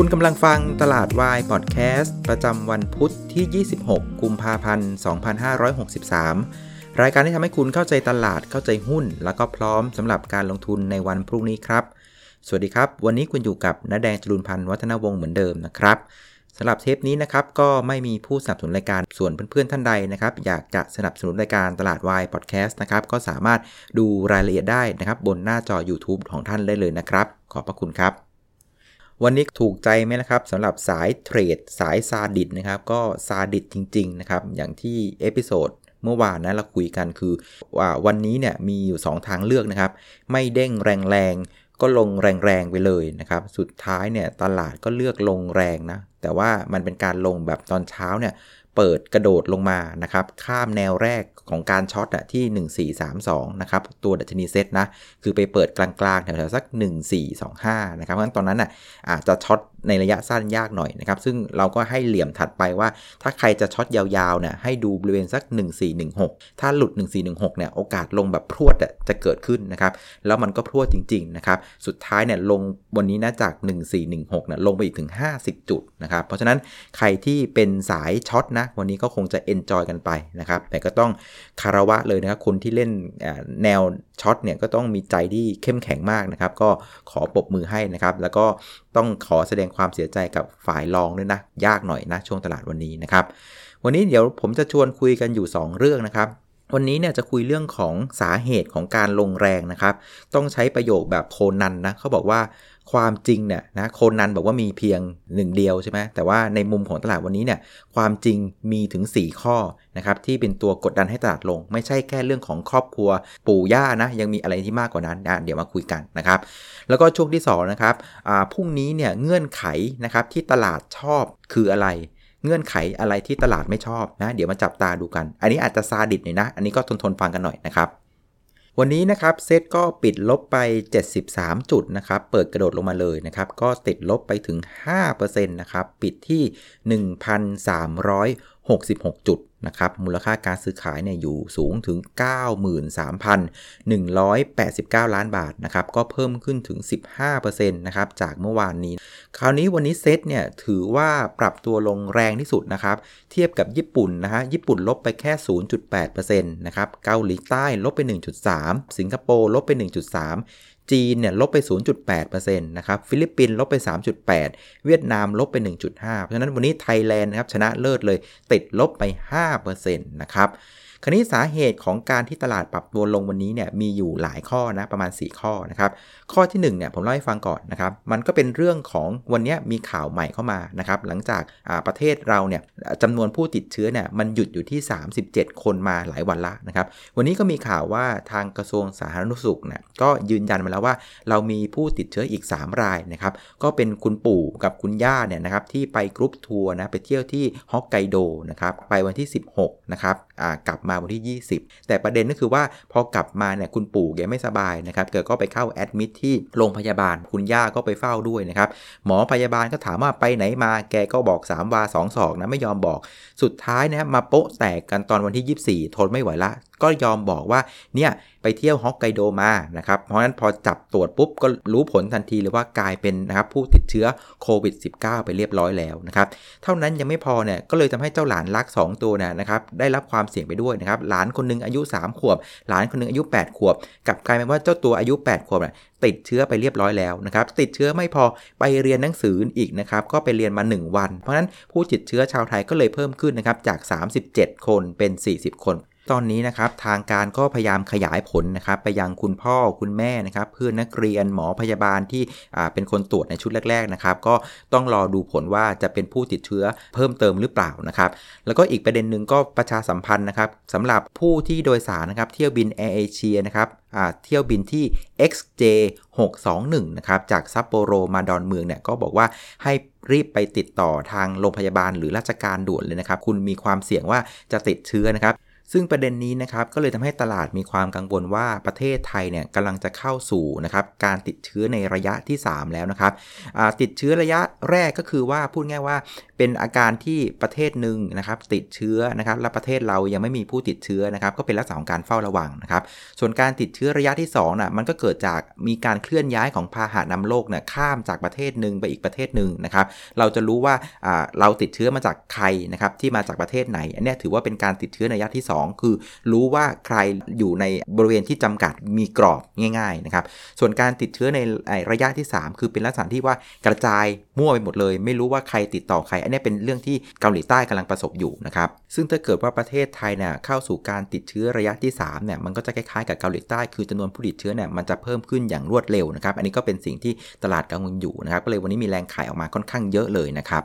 คุณกำลังฟังตลาดวายพอดแคสต์ประจำวันพุทธที่ 26 กุมภาพันธ์ 2563 รายการที่ทำให้คุณเข้าใจตลาดเข้าใจหุ้น แล้วก็พร้อมสำหรับการลงทุนในวันพรุ่งนี้ครับ สวัสดีครับ วันนี้คุณอยู่กับน้าแดงจรุนพันธ์วัฒนวงศ์เหมือนเดิมนะครับสำหรับเทปนี้นะครับก็ไม่มีผู้สนับสนุนรายการส่วนเพื่อนๆท่านใดนะครับอยากจะสนับสนุนรายการตลาดวายพอดแคสต์นะครับก็สามารถดูรายละเอียดได้นะครับบนหน้าจอ YouTube ของท่านได้เลยนะครับ ขอบพระคุณครับ วันนี้ถูกใจไหมนะครับสำหรับสาย trade สายซาดิสม์นะครับ ก็ซาดิสม์จริง ๆ นะครับ อย่างที่ episode เมื่อวานนะเราคุยกันคือว่าวันนี้เนี่ยมีอยู่ 2 ทางเลือกนะครับ ไม่เด้งแรงๆ ก็ลงแรงๆไปเลยนะครับ สุดท้ายเนี่ยตลาดก็เลือกลงแรงนะ แต่ว่ามันเป็นการลงแบบตอนเช้าเนี่ย เปิดกระโดดลงมานะครับข้ามแนวแรกของการ short อะที่ 1432นะครับตัวดัชนีเซตนะคือไปเปิดกลางๆแถวๆสัก 1425นะครับเพราะฉะนั้นตอนนั้นอะอาจจะ short ในระยะสั้นยากหน่อยนะครับ ซึ่งเราก็ให้เหลี่ยมถัดไปว่า ถ้าใครจะ short ยาวๆเนี่ยให้ดูบริเวณสัก 1416 ถ้าหลุด 1416เนี่ยโอกาสลงแบบพรวดจะเกิดขึ้นนะครับ แล้วมันก็พรวดจริงๆนะครับ สุดท้ายเนี่ยลงวันนี้นะจาก 1416เนี่ยลงไปอีกถึง 50 จุดนะครับ เพราะฉะนั้นใครที่เป็นสาย short นะวันนี้ก็คงจะ enjoy กันไปนะครับ แต่ก็ต้องคารวะเลยนะครับคนที่เล่นแนว ช็อตเนี่ยก็ต้องมีใจที่เข้มแข็งมากนะครับ ก็ขอปรบมือให้นะครับ แล้วก็ต้องขอแสดงความเสียใจกับฝ่ายรองด้วยนะ ยากหน่อยนะช่วงตลาดวันนี้นะครับ วันนี้เดี๋ยวผมจะชวนคุยกันอยู่ 2 เรื่องนะครับวันนี้เนี่ยจะคุยเรื่องของสาเหตุของการลงแรงนะครับ ต้องใช้ประโยคแบบโคนันนะเขาบอกว่า ความจริงเนี่ยนะโคนันบอกว่ามีเพียงหนึ่งเดียวใช่ไหมแต่ว่าในมุมของตลาดวันนี้เนี่ยความจริงมีถึง 4 ข้อนะครับที่เป็นตัวกดดันให้ตลาดลง ไม่ใช่แค่เรื่องของครอบครัวปู่ย่านะยังมีอะไรที่มากกว่านั้นนะเดี๋ยวมาคุยกันนะครับแล้วก็ช่วงที่2นะครับพรุ่งนี้เนี่ยเงื่อนไขนะครับที่ตลาดชอบคืออะไรเงื่อนไขอะไรที่ตลาดไม่ชอบนะ เดี๋ยวมาจับตาดูกัน อันนี้อาจจะซาดิสหน่อยนะ อันนี้ก็ทนทนฟังกันหน่อยนะครับ วันนี้นะครับเซตก็ปิดลบไป 73 จุดนะครับเปิดกระโดดลงมาเลยนะครับก็ติดลบไปถึง5%นะครับปิดที่ 1,366 จุด นะครับมูลค่าการซื้อขายเนี่ยอยู่สูงถึง 93,189 ล้านบาทนะครับก็เพิ่มขึ้นถึง 15%นะครับจากเมื่อวานนี้ คราวนี้วันนี้เซตเนี่ยถือว่าปรับตัวลงแรงที่สุดนะครับเทียบกับญี่ปุ่นนะฮะญี่ปุ่นลบไปแค่ 0.8%นะครับเกาหลีใต้ลบไป 1.3 สิงคโปร์ลบไป 1.3 จีนเนี่ยลบไป 0.8%นะครับฟิลิปปินส์ลบไป 3.8 เวียดนามลบไป 1.5 เพราะฉะนั้นวันนี้ไทยแลนด์นะครับชนะเลิศเลยติดลบไป 5%นะครับ คราวนี้สาเหตุของการที่ตลาดปรับตัวลงวันนี้เนี่ยมีอยู่หลายข้อนะประมาณ 4 ข้อนะครับข้อที่1เนี่ยผมเล่าให้ฟังก่อนนะครับมันก็เป็นเรื่องของวันนี้มีข่าวใหม่เข้ามานะครับหลังจากประเทศเราเนี่ยจำนวนผู้ติดเชื้อเนี่ยมันหยุดอยู่ที่ 37 คนมาหลายวันละนะครับวันนี้ก็มีข่าวว่าทางกระทรวงสาธารณสุขเนี่ยก็ยืนยันมาแล้วว่า เรามีผู้ติดเชื้ออีก 3 รายนะครับก็เป็นคุณปู่กับคุณย่าเนี่ยนะครับที่ไปกรุ๊ปทัวร์นะไปเที่ยวที่ฮอกไกโดนะครับไปวันที่ 16นะครับกลับมาวันที่ 20 แต่ประเด็นก็คือว่าพอกลับมาเนี่ยคุณปู่แกไม่สบายนะครับเกิดก็ไปเข้าแอดมิทที่โรงพยาบาล คุณย่าก็ไปเฝ้าด้วยนะครับหมอพยาบาลก็ถามว่าไปไหนมาแกก็บอก 3 วา 2 ศอกนะไม่ยอมบอก สุดท้ายนะครับมาโป๊ะแตกกันตอนวันที่ 24 ทนไม่ไหวละ ก็ยอมบอกว่าเนี่ยไปเที่ยวฮอกไกโดมานะครับเพราะฉะนั้นพอจับตรวจปุ๊บก็รู้ผลทันทีเลยว่ากลายเป็นนะครับผู้ติดเชื้อโควิด -19 ไปเรียบร้อยแล้วนะครับเท่านั้นยังไม่พอเนี่ยก็เลยทำให้เจ้าหลานรัก 2 ตัวเนี่ยนะครับได้รับความเสี่ยงไปด้วยนะครับหลานคนนึงอายุ 3 ขวบ หลานคนนึงอายุ 8 ขวบกับกลายเป็นว่าเจ้าตัวอายุ 8 ขวบเนี่ยติดเชื้อไปเรียบร้อยแล้วนะครับติดเชื้อไม่พอไปเรียนหนังสืออีกนะครับก็ไปเรียนมา 1 วัน เพราะฉะนั้นผู้ติดเชื้อชาวไทยก็เลยเพิ่มขึ้นนะครับจาก 37 คนเป็น 40 คน ตอนนี้นะครับทางการก็พยายามขยายผลนะครับไปยังคุณพ่อคุณแม่นะครับเพื่อนนักเรียนหมอพยาบาลที่เป็นคนตรวจในชุดแรกๆนะครับก็ต้องรอดูผลว่าจะเป็นผู้ติดเชื้อเพิ่มเติมหรือเปล่านะครับแล้วก็อีกประเด็นหนึ่งก็ประชาสัมพันธ์นะครับสำหรับผู้ที่โดยสารนะครับเที่ยวบินแอร์เอเชียนะครับเที่ยวบินที่ XJ 621นะครับจากซัปโปโรมาดอนเมืองเนี่ยก็บอกว่าให้รีบไปติดต่อทางโรงพยาบาลหรือราชการด่วนเลยนะครับ คุณมีความเสี่ยงว่าจะติดเชื้อนะครับ ซึ่งประเด็นนี้นะครับก็เลยทำให้ตลาดมีความกังวลว่าประเทศไทยเนี่ยกำลังจะเข้าสู่นะครับการติดเชื้อในระยะที่ 3 แล้วนะครับติดเชื้อระยะแรกก็คือว่าพูดง่ายว่าเป็นอาการที่ประเทศหนึ่งนะครับติดเชื้อนะครับและประเทศเรายังไม่มีผู้ติดเชื้อนะครับก็เป็นลักษณะของการเฝ้าระวังนะครับส่วนการติดเชื้อระยะที่2น่ะมันก็เกิดจากมีการเคลื่อนย้ายของพาหะนำโรคเนี่ยข้ามจากประเทศหนึ่งไปอีกประเทศหนึ่งนะครับเราจะรู้ว่าเราติดเชื้อมาจากใครนะครับที่มาจากประเทศไหนอันนี้ถือว่าเป็นการติดเชื้อในระยะที่ 2คือรู้ว่าใครอยู่ในบริเวณที่จำกัดมีกรอบง่ายๆนะครับส่วนการติดเชื้อในระยะที่ 3 คือเป็นลักษณะที่ว่ากระจายมั่วไปหมดเลย ไม่รู้ว่าใครติดต่อใคร อันนี้เป็นเรื่องที่เกาหลีใต้กำลังประสบอยู่นะครับซึ่งถ้าเกิดว่าประเทศไทยเนี่ยเข้าสู่การติดเชื้อระยะที่3เนี่ยมันก็จะคล้ายๆกับเกาหลีใต้คือจำนวนผู้ติดเชื้อเนี่ยมันจะเพิ่มขึ้นอย่างรวดเร็วนะครับอันนี้ก็เป็นสิ่งที่ตลาดกังวลอยู่นะครับก็เลยวันนี้มีแรงขายออกมาค่อนข้างเยอะเลยนะครับ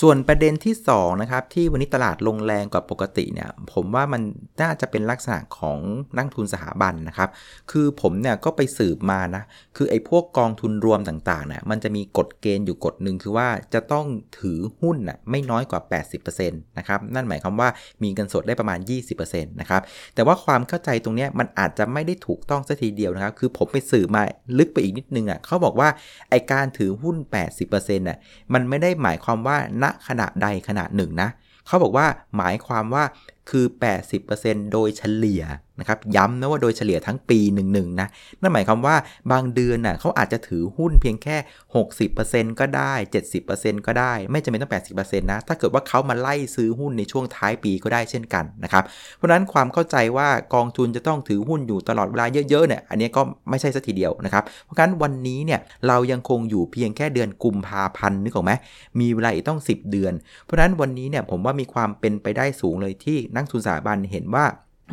ส่วนประเด็นที่2นะครับที่วันนี้ตลาดลงแรงกว่าปกติเนี่ยผมว่ามันน่าจะเป็นลักษณะของนักทุนสถาบันนะครับ คือผมเนี่ยก็ไปสืบมานะ คือไอ้พวกกองทุนรวมต่างๆเนี่ยมันจะมีกฎเกณฑ์อยู่กฎหนึ่งคือว่าจะต้องถือหุ้นน่ะไม่น้อยกว่า 80%นะครับนั่นหมายความว่ามีเงินสดได้ประมาณ 20%นะครับแต่ว่าความเข้าใจตรงนี้มันอาจจะไม่ได้ถูกต้องสัทีเดียวนะครับคือผมไปสืบมาลึกไปอีกนิดนึงอะเขาบอกว่าไอการถือหุ้น 80%น่ะมันไม่ได้หมายความว่าณขณะใดขณะหนึ่งนะเขาบอกว่าหมายความว่า คือ 80%โดยเฉลี่ยนะครับย้ำนะว่าโดยเฉลี่ยทั้งปีหนึ่งๆนะนั่นหมายความว่าบางเดือนน่ะเขาอาจจะถือหุ้นเพียงแค่ 60%ก็ได้ 70%ก็ได้ ไม่จำเป็นต้อง80%นะถ้าเกิดว่าเขามาไล่ซื้อหุ้นในช่วงท้ายปีก็ได้เช่นกันนะครับเพราะนั้นความเข้าใจว่ากองทุนจะต้องถือหุ้นอยู่ตลอดเวลาเยอะๆเนี่ยอันนี้ก็ไม่ใช่สัทีเดียวนะครับเพราะฉะนั้นวันนี้เนี่ยเรายังคงอยู่เพียงแค่เดือนกุมภาพันธ์นึกออกไหมมีเวลาอีกต้อง 10 เดือน เพราะฉะนั้นวันนี้เนี่ยผมว่ามีความเป็นไปได้สูงเลยที่นักทุนสถาบันเห็นว่า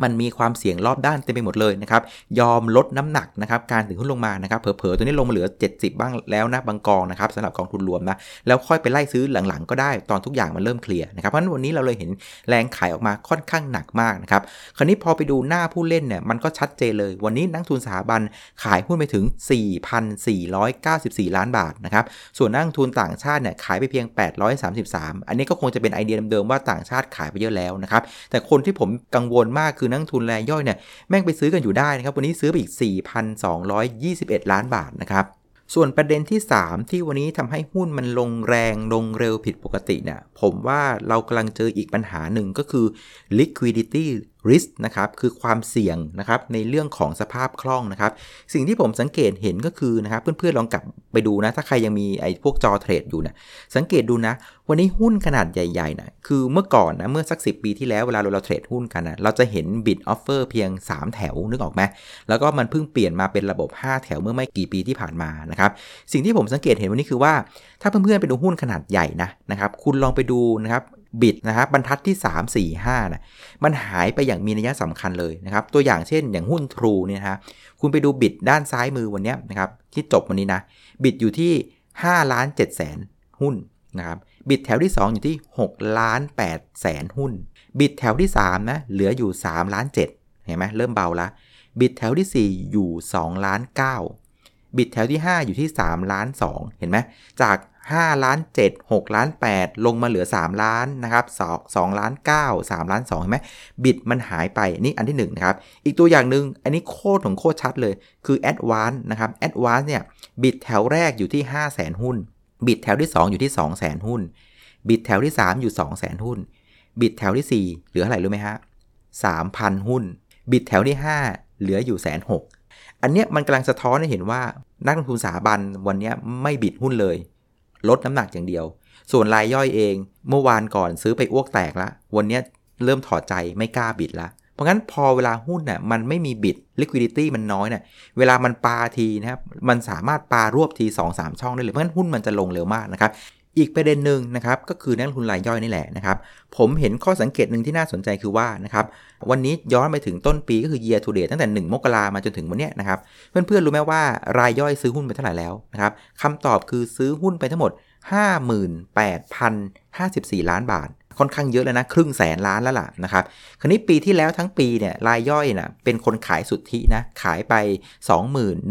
มันมีความเสี่ยงรอบด้านเต็มไปหมดเลยนะครับ ยอมลดน้ำหนักนะครับ การถือหุ้นลงมานะครับ เผลอๆ ตัวนี้ลงมาเหลือ 70 บ้างแล้วนะ บางกองนะครับสำหรับกองทุนรวมนะ แล้วค่อยไปไล่ซื้อหลังๆ ก็ได้ ตอนทุกอย่างมันเริ่มเคลียร์นะครับ เพราะฉะนั้นวันนี้เราเลยเห็นแรงขายออกมาค่อนข้างหนักมากนะครับ คราวนี้พอไปดูหน้าผู้เล่นเนี่ย มันก็ชัดเจนเลย วันนี้นักทุนสถาบันขายหุ้นไปถึง 4,494 ล้านบาทนะครับ ส่วนนักทุนต่างชาติเนี่ยขายไปเพียง 833 อันนี้ก็คงจะเป็นไอเดียเดิมๆว่าต่างชาติขายไปเยอะแล้วนะครับ แต่คนที่ผมกังวลมากคือนักทุนรายย่อยเนี่ยแม่งไปซื้อกันอยู่ได้นะครับ วันนี้ซื้อไปอีก 4,221 ล้านบาทนะครับส่วนประเด็นที่ 3 ที่วันนี้ทำให้หุ้นมันลงแรงลงเร็วผิดปกติเนี่ยผมว่าเรากำลังเจออีกปัญหาหนึ่งก็คือ liquidity risk นะครับคือความเสี่ยงนะครับในเรื่องของสภาพคล่องนะครับ สิ่งที่ผมสังเกตเห็นก็คือนะครับเพื่อนๆลองกลับไปดูนะ ถ้าใครยังมีไอ้พวกจอเทรดอยู่นะสังเกตดูนะ วันนี้หุ้นขนาดใหญ่ๆนะคือเมื่อก่อนนะเมื่อสัก 10 ปีที่แล้วเวลาเราเทรดหุ้นกันนะเราจะเห็นบิดออฟเฟอร์เพียง 3 แถวนึกออกไหมแล้วก็มันเพิ่งเปลี่ยนมาเป็นระบบ 5 แถวเมื่อไม่กี่ปีที่ผ่านมานะครับสิ่งที่ผมสังเกตเห็นวันนี้คือว่า ถ้าเพื่อนๆไปดูหุ้นขนาดใหญ่นะนะครับคุณลองไปดูนะครับ บิตนะครับบรรทัดที่ 3 4 5นะมันหายไปอย่างมีนัยสำคัญเลยนะครับตัวอย่างเช่นอย่างหุ้นทรูเนี่ยนะคุณไปดูบิตด้านซ้ายมือวันนี้นะครับที่จบวันนี้นะบิตอยู่ที่5ล้าน7แสนหุ้นนะครับบิตแถวที่ 2 อยู่ที่6ล้าน8แสนหุ้น บิตแถวที่3นะเหลืออยู่3ล้าน7เห็นไหมเริ่มเบาละบิตแถวที่ 4 อยู่2ล้าน9บิตแถวที่ 5 อยู่ที่3ล้าน2เห็นไหมจาก 5ล้าน7 6ล้าน8 ลงมาเหลือ 3 ล้านนะครับ2 2ล้าน9 3ล้าน2เห็นไหมบิตมันหายไปนี่อันที่1นะครับอีกตัวอย่างหนึ่งอันนี้โคตรของโคตรชัดเลยคือ a d v a n c e นะครับ a d v a n c e เนี่ยบิตแถวแรกอยู่ที่ 5 0 0แสนหุ้น บิตแถวที่ 2 อยู่ที่ 2 0 0แสนหุ้น บิตแถวที่ 3 อยู่ 2 0 0แสนหุ้น บิตแถวที่ 4 เหลือเท่าไหร่รู้ไหมฮะ3,000 หุ้น บิตแถวที่ 5 เหลืออยู่แสนหกอันเนี้ยมันกำลังสะท้อนให้เห็นว่านักลงทุนสถาบันวันนี้ไม่บิดหุ้นเลย ลดน้ำหนักอย่างเดียว ส่วนรายย่อยเอง เมื่อวานก่อนซื้อไปอ้วกแตกละ วันนี้เริ่มถอดใจไม่กล้าบิดละเพราะงั้นพอเวลาหุ้นน่ะมันไม่มีบิด liquidity มันน้อยน่ะเวลามันปาทีนะครับมันสามารถปารวบที 2-3 ช่องได้เลยเพราะงั้นหุ้นมันจะลงเร็วมากนะครับ อีกประเด็นหนึ่งนะครับก็คือนักลงทุนรายย่อยนี่แหละนะครับผมเห็นข้อสังเกตหนึ่งที่น่าสนใจคือว่านะครับวันนี้ย้อนไปถึงต้นปีก็คือ year to date ตั้งแต่ 1 มกรามาจนถึงวันนี้นะครับเพื่อนๆรู้ไหมว่ารายย่อยซื้อหุ้นไปเท่าไหร่แล้วนะครับคำตอบคือซื้อหุ้นไปทั้งหมด 58,054 ล้านบาทค่อนข้างเยอะแล้วนะ ครึ่งแสนล้านแล้วล่ะนะครับ คราวนี้ปีที่แล้วทั้งปีเนี่ยรายย่อยนะ่ะเป็นคนขายสุทธินะ ขายไป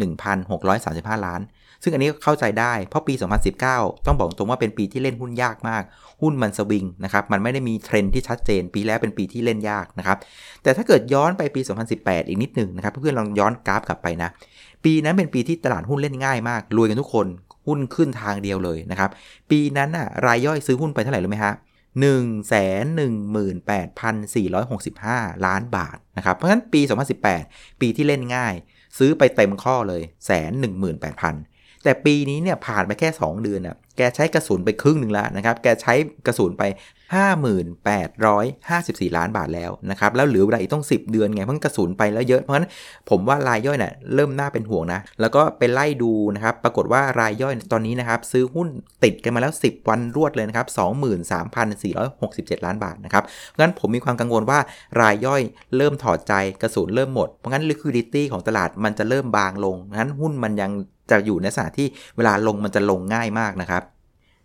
21,635 ล้าน ซึ่งอันนี้เข้าใจได้ เพราะปี 2019 ต้องบอกตรงว่าเป็นปีที่เล่นหุ้นยากมาก หุ้นมันสวิงนะครับ มันไม่ได้มีเทรนที่ชัดเจน ปีแล้วเป็นปีที่เล่นยากนะครับ แต่ถ้าเกิดย้อนไปปี 2018 อีกนิดหนึ่งนะครับ เพื่อนๆลองย้อนกราฟกลับไปนะ ปีนั้นเป็นปีที่ตลาดหุ้นเล่นง่ายมาก รวยกันทุกคน หุ้นขึ้นทางเดียวเลยนะครับ ปีนั้นน่ะรายย่อยซื้อหุ้นไปเท่าไหร่รู้ไหมฮะ118,465 ล้านบาทนะครับ เพราะฉะนั้นปี 2018 ปีที่เล่นง่าย ซื้อไปเต็มข้อเลยแสนหนึ่งหมื่นแปดพัน แต่ปีนี้เนี่ยผ่านไปแค่ 2 เดือนน่ะแกใช้กระสุนไปครึ่งหนึ่งแล้วนะครับ แกใช้กระสุนไป 5854 ล้านบาทแล้วนะครับ แล้วเหลือเวลาอีกต้อง 10 เดือนไงเพิ่งกระสุนไปแล้วเยอะ เพราะฉะนั้นผมว่ารายย่อยเนี่ยเริ่มน่าเป็นห่วงนะ แล้วก็ไปไล่ดูนะครับ ปรากฏว่ารายย่อยตอนนี้นะครับ ซื้อหุ้นติดกันมาแล้ว 10 วันรวดเลยนะครับ 23,467 ล้านบาทนะครับเพราะฉะนั้นผมมีความกังวลว่ารายย่อยเริ่มถอดใจกระสุนเริ่มหมด เพราะงั้น liquidity ของตลาดมันจะเริ่มบางลงงั้นหุ้นมันยัง จะอยู่ในสถานที่เวลาลงมันจะลงง่ายมากนะครับ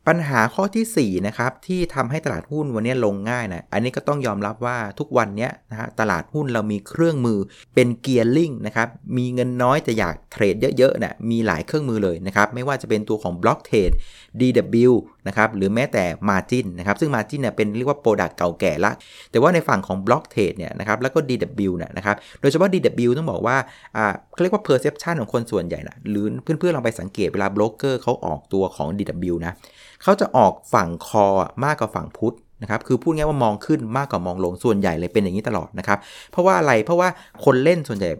ปัญหาข้อที่4นะครับที่ทำให้ตลาดหุ้นวันนี้ลงง่ายนะอันนี้ก็ต้องยอมรับว่าทุกวันนี้นะฮะตลาดหุ้นเรามีเครื่องมือเป็น gearing นะครับมีเงินน้อยแต่อยาก trade เยอะๆนะ่ะมีหลายเครื่องมือเลยนะครับไม่ว่าจะเป็นตัวของ block trade DW นะครับหรือแม้แต่ Margin นะครับซึ่ง Margin เนี่ยเป็นเรียกว่า product เก่าแก่ละ แต่ว่าในฝั่งของ Block Trade เนี่ยนะครับแล้วก็ DW เนี่ยนะครับโดยเฉพาะ DW ต้องบอกว่าอ่าเขาเรียกว่า perception ของคนส่วนใหญ่นะหรือเพื่อนๆลองไปสังเกตเวลาโบรกเกอร์เขาออกตัวของ DW นะเขาจะออกฝั่ง call มากกว่าฝั่ง put นะครับคือพูดง่ายว่ามองขึ้นมากกว่ามองลงส่วนใหญ่เลยเป็นอย่างนี้ตลอดนะครับเพราะว่าอะไรเพราะว่าคนเล่นส่วนใหญ่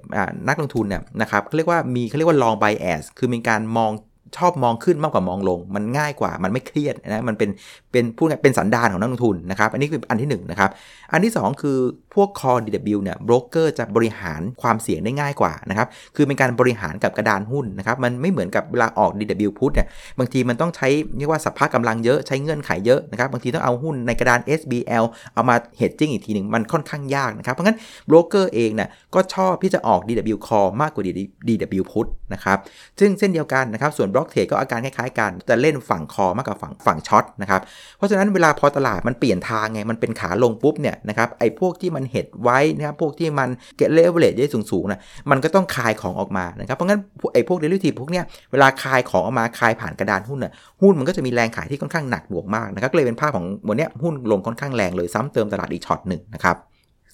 นักลงทุนเนี่ยนะครับเขาเรียกว่ามีเขาเรียกว่า long bias คือมีการมอง ชอบมองขึ้นมากกว่ามองลง มันง่ายกว่ามันไม่เครียดนะมันเป็น เป็นพูดง่ายเป็นสันดานของนักลงทุนนะครับ อันนี้คืออันที่1นนะครับ อันที่ 2 คือพวก core DW เนี่ยโบรกเกอร์จะบริหารความเสี่ยงได้ง่ายกว่านะครับ คือเป็นการบริหารกับกระดานหุ้นนะครับ มันไม่เหมือนกับเวลาออก DW พุทเนี่ย บางทีมันต้องใช้เรียกว่าสัพพะกำลังเยอะ ใช้เงื่อนไขเยอะนะครับ บางทีต้องเอาหุ้นในกระดาน SBL เอามา hedging อีกทีหนึ่งมันค่อนข้างยากนะครับ เพราะงั้นโบรกเกอร์เองเนี่ยก็ชอบที่จะออก DW Call มากกว่า DW Put นะครับ ซึ่งเส้นเดียวกันนะครับ ส่วน block trade ก็อาการคล้ายๆกัน จะเล่นฝั่ง call มากกว่าฝั่งฝั่ง short นะครับเพราะฉะนั้นเวลาพอตลาดมันเปลี่ยนทางไงมันเป็นขาลงปุ๊บเนี่ยนะครับไอ้พวกที่มัน hedge ไว้นะครับพวกที่มัน get leverage ได้สูงๆนะมันก็ต้องคายของออกมานะครับเพราะงั้นไอ้พวก derivative พวกเนี้ยเวลาคายของออกมาคายผ่านกระดานหุ้นน่ะหุ้นมันก็จะมีแรงขายที่ค่อนข้างหนักหน่วงมากนะครับก็เลยเป็นภาพของวันนี้หุ้นลงค่อนข้างแรงเลยซ้ำเติมตลาดอีกช็อตหนึ่งนะครับ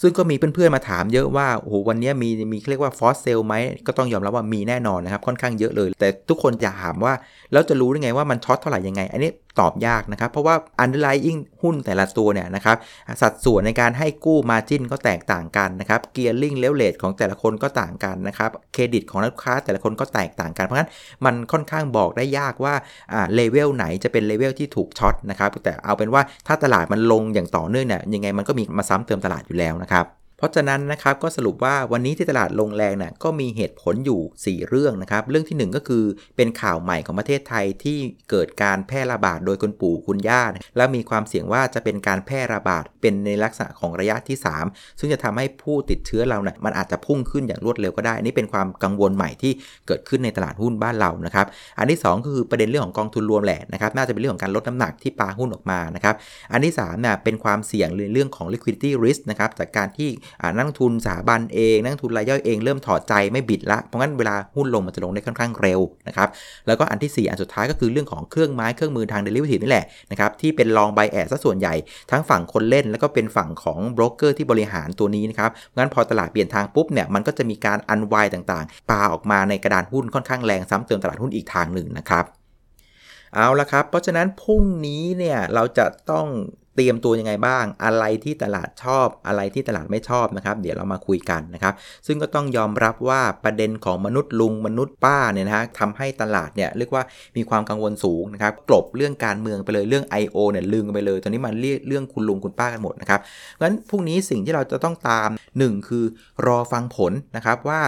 ซึ่งก็มีเพื่อนๆมาถามเยอะว่าโอ้โหวันนี้มีมีเรียกว่า force sell ไหมก็ต้องยอมรับว่ามีแน่นอนนะครับค่อนข้างเยอะเลย แต่ทุกคนจะถามว่า แล้วจะรู้ได้ไงว่ามัน short เท่าไหร่ยังไง อันนี้ ตอบยากนะครับ เพราะว่า underlying หุ้นแต่ละตัวเนี่ยนะครับสัดส่วนในการให้กู้ margin ก็แตกต่างกันนะครับ gearing level ของแต่ละคนก็ต่างกันนะครับเครดิตของลูกค้าแต่ละคนก็แตกต่างกัน เพราะฉะนั้นมันค่อนข้างบอกได้ยากว่าอ่าเลเวลไหนจะเป็นเลเวลที่ถูก short นะครับแต่เอาเป็นว่าถ้าตลาดมันลงอย่างต่อเนื่องเนี่ยยังไงมันก็มีมาซ้ำเติมตลาดอยู่แล้วนะครับ เพราะฉะนั้นนะครับก็สรุปว่าวันนี้ที่ตลาดลงแรงนะ่ะก็มีเหตุผลอยู่ 4 เรื่องนะครับ เรื่องที่ 1 ก็คือเป็นข่าวใหม่ของประเทศไทยที่เกิดการแพร่ระบาดโดยคุณปู่คุณย่าแล้วมีความเสี่ยงว่าจะเป็นการแพร่ระบาดเป็นในลักษณะของระยะที่ 3 ซึ่งจะทำให้ผู้ติดเชื้อเราเนะี่ยมันอาจจะพุ่งขึ้นอย่างรวดเร็วก็ได้นี่เป็นความกังวลใหม่ที่เกิดขึ้นในตลาดหุ้นบ้านเรานะครับอันที่ 2 ก็คือประเด็นเรื่องของกองทุนรวมแหละนะครับน่าจะเป็นเรื่องของการลดน้ำหนักที่ปาหุ้นออกมานะครับอันที่3เนี่ยเป็นความเสี่ยงเรื่องของ liquidity risk นะครับจากการที่นักลงทุนสถาบันเองนักลงทุนรายย่อยเองเริ่มถอดใจไม่ bid ละ เพราะงั้นเวลาหุ้นลงมันจะลงได้ค่อนข้างเร็วนะครับแล้วก็อันที่ 4 อันสุดท้ายก็คือเรื่องของเครื่องไม้เครื่องมือทาง derivative นี่แหละนะครับที่เป็น long bias ซะส่วนใหญ่ ทั้งฝั่งคนเล่นแล้วก็เป็นฝั่งของโบรกเกอร์ที่บริหารตัวนี้นะครับงั้นพอตลาดเปลี่ยนทางปุ๊บเนี่ยมันก็จะมีการอันวายต่างๆปาออกมาในกระดานหุ้นค่อนข้างแรงซ้ำเติมตลาดหุ้นอีกทางหนึ่งนะครับเอาละครับ เพราะฉะนั้นพรุ่งนี้เนี่ยเราจะต้อง เตรียมตัวยังไงบ้าง อะไรที่ตลาดชอบ อะไรที่ตลาดไม่ชอบนะครับ เดี๋ยวเรามาคุยกันนะครับ ซึ่งก็ต้องยอมรับว่าประเด็นของมนุษย์ลุงมนุษย์ป้าเนี่ยนะฮะทำให้ตลาดเนี่ยเรียกว่ามีความกังวลสูงนะครับกลบเรื่องการเมืองไปเลยเรื่อง I.O. เนี่ยลืมไปเลย ตอนนี้มันเรียกเรื่องคุณลุงคุณป้ากันหมดนะครับเพราะฉะนั้นพรุ่งนี้สิ่งที่เราจะต้องตาม 1 คือรอฟังผลนะครับว่า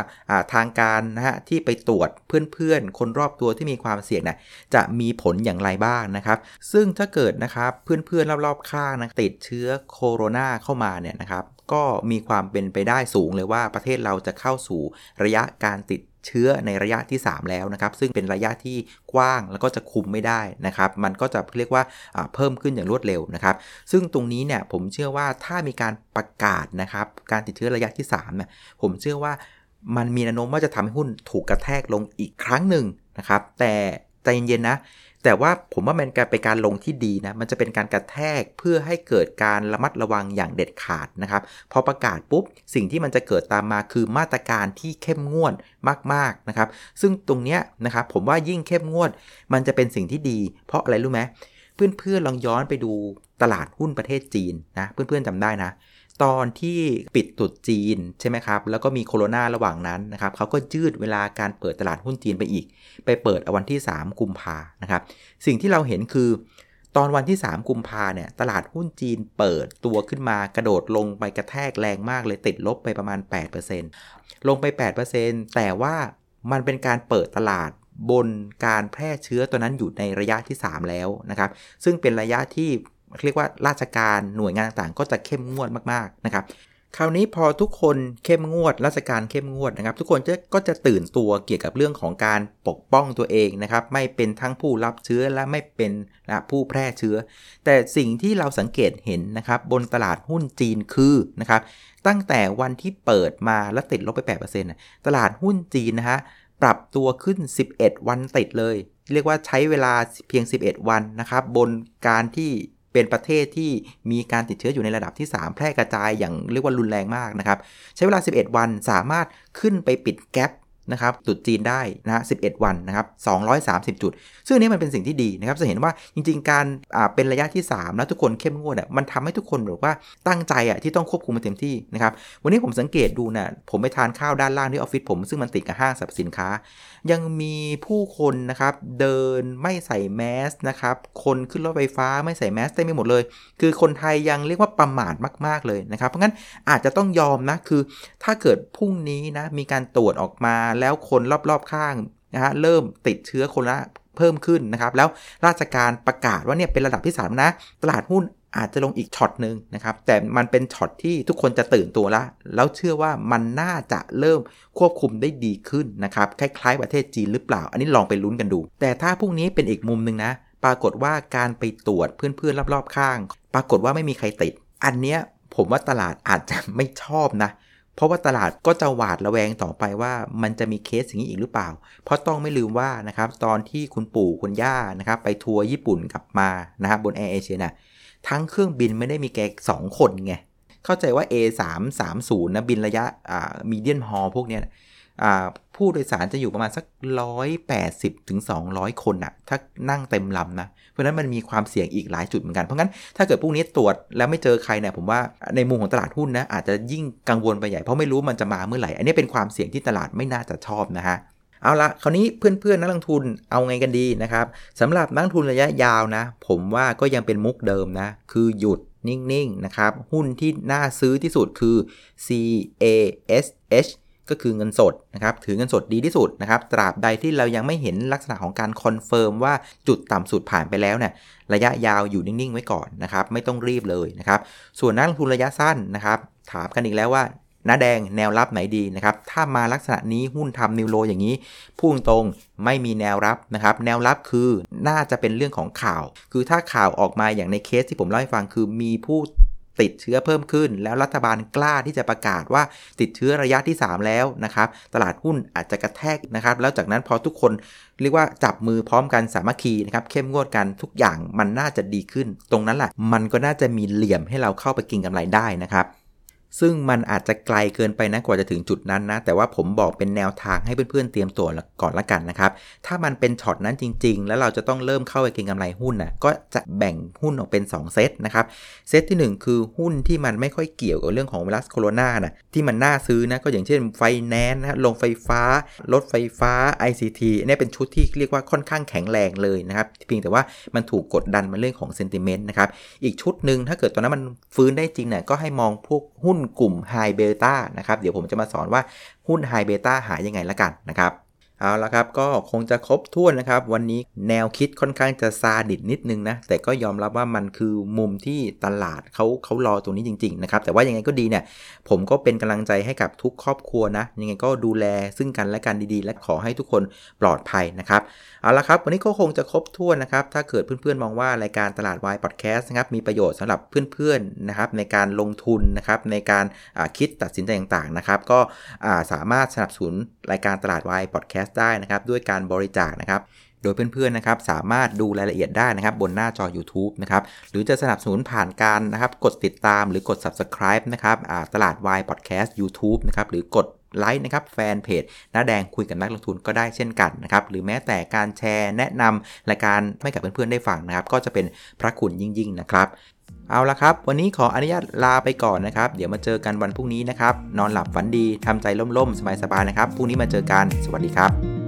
ทางการนะฮะที่ไปตรวจเพื่อนๆ คนรอบตัวที่มีความเสี่ยงนะจะมีผลอย่างไรบ้างนะครับ ซึ่งถ้าเกิดนะครับเพื่อนๆรอบๆข้างนะติดเชื้อโคโรนาเข้ามาเนี่ยนะครับก็มีความเป็นไปได้สูงเลยว่าประเทศเราจะเข้าสู่ระยะการติดเชื้อในระยะที่ 3 แล้วนะครับ ซึ่งเป็นระยะที่กว้างแล้วก็จะคุมไม่ได้นะครับ มันก็จะเรียกว่าเพิ่มขึ้นอย่างรวดเร็วนะครับ ซึ่งตรงนี้เนี่ยผมเชื่อว่าถ้ามีการประกาศนะครับ การติดเชื้อระยะที่3เนี่ยผมเชื่อว่ามันมีแนวโน้มว่าจะทำให้หุ้นถูกกระแทกลงอีกครั้งหนึ่งนะครับ แต่ใจเย็นๆนะ แต่ว่าผมว่ามันการเป็นการลงที่ดีนะ มันจะเป็นการกระแทกเพื่อให้เกิดการระมัดระวังอย่างเด็ดขาดนะครับ พอประกาศปุ๊บ สิ่งที่มันจะเกิดตามมาคือมาตรการที่เข้มงวดมากๆนะครับ ซึ่งตรงเนี้ยนะครับผมว่ายิ่งเข้มงวด มันจะเป็นสิ่งที่ดี เพราะอะไรรู้ไหมเพื่อนๆลองย้อนไปดูตลาดหุ้นประเทศจีนนะ เพื่อนๆจำได้นะ ตอนที่ปิดตุดจีนใช่ไหมครับ แล้วก็มีโคโรนาระหว่างนั้นนะครับเขาก็ยืดเวลาการเปิดตลาดหุ้นจีนไปอีก ไปเปิดวันที่ 3 กุมภานะครับ สิ่งที่เราเห็นคือ ตอนวันที่ 3 กุมภาเนี่ย ตลาดหุ้นจีนเปิดตัวขึ้นมากระโดดลงไปกระแทกแรงมากเลยติดลบไปประมาณ 8%ลงไป 8%แต่ว่ามันเป็นการเปิดตลาดบนการแพร่เชื้อตัวนั้นอยู่ในระยะที่ 3 แล้วนะครับ ซึ่งเป็นระยะที่ เรียกว่าราชการหน่วยงานต่างๆ ก็จะเข้มงวดมากๆนะครับคราวนี้พอทุกคนเข้มงวด ราชการเข้มงวดนะครับ ทุกคนจะก็จะตื่นตัวเกี่ยวกับเรื่องของการปกป้องตัวเองนะครับ ไม่เป็นทั้งผู้รับเชื้อและไม่เป็นผู้แพร่เชื้อ แต่สิ่งที่เราสังเกตเห็นนะครับ บนตลาดหุ้นจีนคือนะครับ ตั้งแต่วันที่เปิดมาแล้วติดลบไป 8%ตลาดหุ้นจีนนะฮะปรับตัวขึ้น 11 วันติดเลย เรียกว่าใช้เวลาเพียง 11 วันนะครับ บนการที่ เป็นประเทศที่มีการติดเชื้ออยู่ในระดับที่ 3 แพร่กระจายอย่างเรียกว่ารุนแรงมากนะครับ ใช้เวลา 11 วันสามารถขึ้นไปปิดแกลบนะครับตุดจีนได้นะ11 วันนะครับ230 จุด ซึ่งนี้มันเป็นสิ่งที่ดีนะครับ จะเห็นว่าจริง ๆ การเป็นระยะที่ 3 แล้วทุกคนเข้มงวดอะมันทำให้ทุกคนแบบว่าตั้งใจอะที่ต้องควบคุมมันเต็มที่นะครับ วันนี้ผมสังเกตดูนะผมไปทานข้าวด้านล่างที่ออฟฟิศผมซึ่งมันติดกับห้างสรรพสินค้า ยังมีผู้คนนะครับเดินไม่ใส่แมสนะครับ คนขึ้นรถไฟฟ้าไม่ใส่แมสเต็มไปหมดเลย คือคนไทยยังเรียกว่าประมาทมาก ๆ เลยนะครับ เพราะงั้นอาจจะต้องยอมนะ คือถ้าเกิดพรุ่งนี้นะมีการตรวจออกมาแล้วคนรอบๆข้างนะฮะเริ่มติดเชื้อคนละเพิ่มขึ้นนะครับ แล้วราชการประกาศว่าเนี่ยเป็นระดับที่3นะ ตลาดหุ้น อาจจะลงอีกช็อตหนึ่งนะครับ แต่มันเป็นช็อตที่ทุกคนจะตื่นตัวแล้วแล้วเชื่อว่ามันน่าจะเริ่มควบคุมได้ดีขึ้นนะครับ คล้ายๆประเทศจีนหรือเปล่า อันนี้ลองไปลุ้นกันดู แต่ถ้าพรุ่งนี้เป็นอีกมุมหนึ่งนะ ปรากฏว่าการไปตรวจเพื่อนๆรอบๆข้าง ปรากฏว่าไม่มีใครติด อันเนี้ยผมว่าตลาดอาจจะไม่ชอบนะ เพราะว่าตลาดก็จะหวาดระแวงต่อไปว่ามันจะมีเคสอย่างนี้อีกหรือเปล่า เพราะต้องไม่ลืมว่านะครับตอนที่คุณปู่คุณย่านะครับไปทัวร์ญี่ปุ่นกลับมานะครับบนแอร์เอเชียนะ ทั้งเครื่องบินไม่ได้มีแกสองคนไง เข้าใจว่า A330 นะบินระยะอ่า medium haul พวกเนี้ยอ่าผู้โดยสารจะอยู่ประมาณสัก 180ถึง200 คนอะถ้านั่งเต็มลำนะ เพราะนั้นมันมีความเสี่ยงอีกหลายจุดเหมือนกัน เพราะงั้นถ้าเกิดพวกนี้ตรวจแล้วไม่เจอใครเนี่ยผมว่าในมุมของตลาดหุ้นนะอาจจะยิ่งกังวลไปใหญ่เพราะไม่รู้มันจะมาเมื่อไหร่ อันนี้เป็นความเสี่ยงที่ตลาดไม่น่าจะชอบนะฮะ เอาละคราวนี้เพื่อนๆนักลงทุนเอาไงกันดีนะครับสำหรับนักลงทุนระยะยาวนะ ผมว่าก็ยังเป็นมุกเดิมนะ คือหยุดนิ่งๆนะครับ หุ้นที่น่าซื้อที่สุดคือ CASH ก็คือเงินสดนะครับ ถือเงินสดดีที่สุดนะครับ ตราบใดที่เรายังไม่เห็นลักษณะของการ confirm ว่าจุดต่ำสุดผ่านไปแล้วเนี่ย ระยะยาวอยู่นิ่ง ๆ ไว้ก่อนนะครับ ไม่ต้องรีบเลยนะครับ ส่วนนักลงทุนระยะสั้นนะครับ ถามกันอีกแล้วว่า น้าแดงแนวรับไหนดีนะครับ ถ้ามาลักษณะนี้หุ้นทำนิวโรอย่างนี้พุ่งตรงไม่มีแนวรับนะครับ แนวรับคือน่าจะเป็นเรื่องของข่าว คือถ้าข่าวออกมาอย่างในเคสที่ผมเล่าให้ฟังคือมีผู้ติดเชื้อเพิ่มขึ้น แล้วรัฐบาลกล้าที่จะประกาศว่าติดเชื้อระยะที่ 3 แล้วนะครับ ตลาดหุ้นอาจจะกระแทกนะครับ แล้วจากนั้นพอทุกคนเรียกว่าจับมือพร้อมกันสามัคคีนะครับ เข้มงวดกันทุกอย่างมันน่าจะดีขึ้น ตรงนั้นแหละมันก็น่าจะมีเหลี่ยมให้เราเข้าไปกินกำไรได้นะครับ ซึ่งมันอาจจะไกลเกินไปนะกว่าจะถึงจุดนั้นนะ แต่ว่าผมบอกเป็นแนวทางให้เพื่อนๆเตรียมตัวก่อนละกันนะครับ ถ้ามันเป็นช็อตนั้นจริง ๆ แล้วเราจะต้องเริ่มเข้าไปเก็งกำไรหุ้นนะก็จะแบ่งหุ้นออกเป็น 2 เซตนะครับ เซตที่ 1 คือหุ้นที่มันไม่ค่อยเกี่ยวกับเรื่องของไวรัสโคโรนานะที่มันน่าซื้อนะก็อย่างเช่นไฟแนนซ์นะโรงไฟฟ้า รถไฟฟ้า ICT เนี่ยเป็นชุดที่เรียกว่าค่อนข้างแข็งแรงเลยนะครับเพียงแต่ว่ามันถูกกดดันมาเรื่องของ sentiment นะครับอีกชุดหนึ่งถ้าเกิดตอนนั้นมันฟื้นได้จริงเนี่ยก็ให้มองพวกหุ้นกลุ่ม high beta นะครับ เดี๋ยวผมจะมาสอนว่าหุ้น high beta หายังไงละกันนะครับ เอาละครับก็คงจะครบถ้วนนะครับ วันนี้แนวคิดค่อนข้างจะซาดิสต์นิดนึงนะ แต่ก็ยอมรับว่ามันคือมุมที่ตลาดเขาเขารอตรงนี้จริงๆนะครับแต่ว่ายังไงก็ดีเนี่ย ผมก็เป็นกำลังใจให้กับทุกครอบครัวนะ ยังไงก็ดูแลซึ่งกันและกันดีๆ และขอให้ทุกคนปลอดภัยนะครับเอาละครับ วันนี้ก็คงจะครบถ้วนนะครับถ้าเกิดเพื่อนๆมองว่ารายการตลาดวายพอดแคสต์นะครับมีประโยชน์สำหรับเพื่อนๆนะครับในการลงทุนนะครับในการคิดตัดสินใจต่างๆนะครับก็สามารถสนับสนุนรายการตลาดวายพอดแคสตต์ได้นะครับด้วยการบริจาคนะครับโดยเพื่อนๆนะครับสามารถดูรายละเอียดได้นะครับบนหน้าจอ YouTube นะครับหรือจะสนับสนุนผ่านการนะครับกดติดตามหรือกด Subscribe นะครับตลาดวายพอดแคสต์ YouTube นะครับหรือกดไลค์นะครับแฟนเพจหน้าแดงคุยกับนักลงทุนก็ได้เช่นกันนะครับหรือแม้แต่การแชร์แนะนำรายการให้กับเพื่อนๆได้ฟังนะครับก็จะเป็นพระคุณยิ่งๆนะครับ เอาละครับ วันนี้ขออนุญาตลาไปก่อนนะครับ เดี๋ยวมาเจอกันวันพรุ่งนี้นะครับ นอนหลับฝันดีทำใจล่มๆ สบายๆนะครับ พรุ่งนี้มาเจอกัน สวัสดีครับ